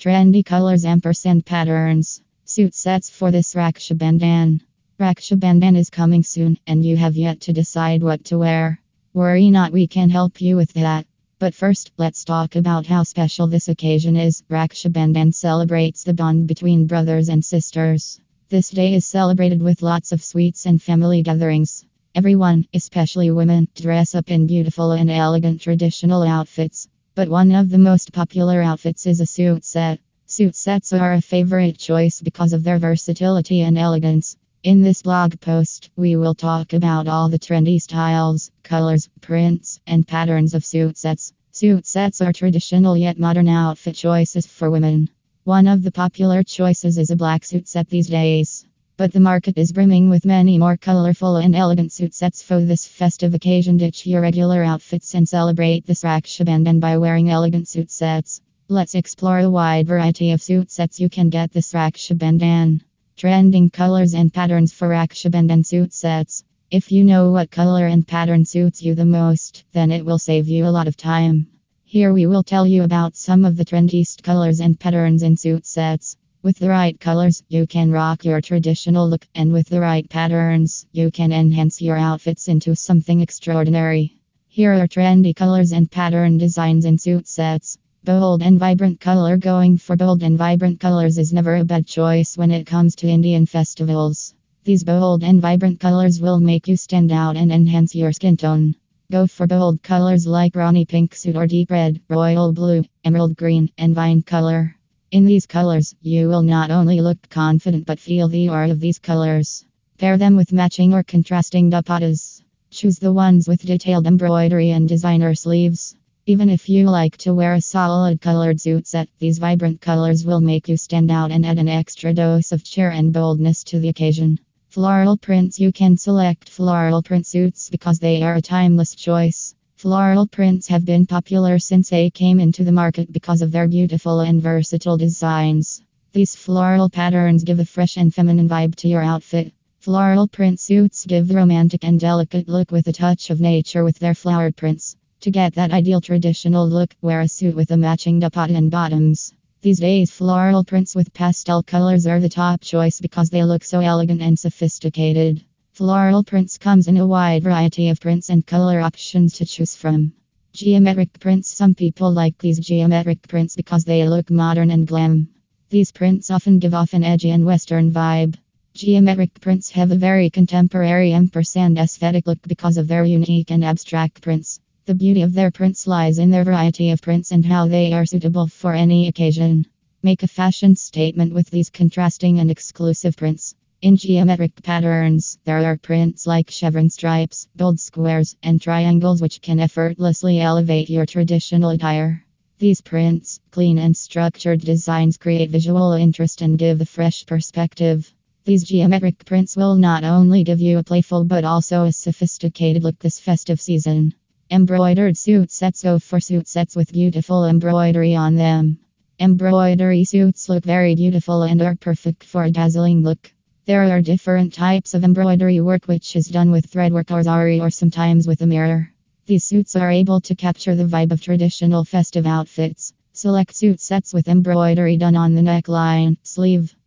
Trendy colors ampersand patterns. Suit sets for this Raksha Bandhan. Raksha Bandhan is coming soon and you have yet to decide what to wear. Worry not, we can help you with that. But first, let's talk about how special this occasion is. Raksha Bandhan celebrates the bond between brothers and sisters. This day is celebrated with lots of sweets and family gatherings. Everyone, especially women, dress up in beautiful and elegant traditional outfits. But one of the most popular outfits is a suit set. Suit sets are a favorite choice because of their versatility and elegance. In this blog post, we will talk about all the trendy styles, colors, prints, and patterns of suit sets. Suit sets are traditional yet modern outfit choices for women. One of the popular choices is a black suit set these days. But the market is brimming with many more colorful and elegant suit sets for this festive occasion. Ditch your regular outfits and celebrate this Raksha Bandhan by wearing elegant suit sets. Let's explore the wide variety of suit sets you can get this Raksha Bandhan. Trending colors and patterns for Raksha Bandhan suit sets. If you know what color and pattern suits you the most, then it will save you a lot of time. Here we will tell you about some of the trendiest colors and patterns in suit sets. With the right colors, you can rock your traditional look, and with the right patterns, you can enhance your outfits into something extraordinary. Here are trendy colors and pattern designs in suit sets. Bold and vibrant color Going for bold and vibrant colors is never a bad choice when it comes to Indian festivals. These bold and vibrant colors will make you stand out and enhance your skin tone. Go for bold colors like Rani pink suit or deep red, royal blue, emerald green, and vine color. In these colors, you will not only look confident but feel the aura of these colors. Pair them with matching or contrasting dupattas. Choose the ones with detailed embroidery and designer sleeves. Even if you like to wear a solid colored suit set, these vibrant colors will make you stand out and add an extra dose of cheer and boldness to the occasion. Floral prints You can select floral print suits because they are a timeless choice. Floral prints have been popular since they came into the market because of their beautiful and versatile designs. These floral patterns give a fresh and feminine vibe to your outfit. Floral print suits give the romantic and delicate look with a touch of nature with their flowered prints. To get that ideal traditional look, wear a suit with a matching dupatta and bottoms. These days, floral prints with pastel colors are the top choice because they look so elegant and sophisticated. Floral prints comes in a wide variety of prints and color options to choose from. Geometric prints Some people like these geometric prints because they look modern and glam. These prints often give off an edgy and western vibe. Geometric prints have a very contemporary ampersand aesthetic look because of their unique and abstract prints. The beauty of their prints lies in their variety of prints and how they are suitable for any occasion. Make a fashion statement with these contrasting and exclusive prints. In geometric patterns, there are prints like chevron stripes, bold squares, and triangles which can effortlessly elevate your traditional attire. These prints, clean and structured designs create visual interest and give a fresh perspective. These geometric prints will not only give you a playful but also a sophisticated look this festive season. Embroidered suit sets go for suit sets with beautiful embroidery on them. Embroidery suits look very beautiful and are perfect for a dazzling look. There are different types of embroidery work which is done with threadwork or zari or sometimes with a mirror. These suits are able to capture the vibe of traditional festive outfits. Select suit sets with embroidery done on the neckline, sleeve,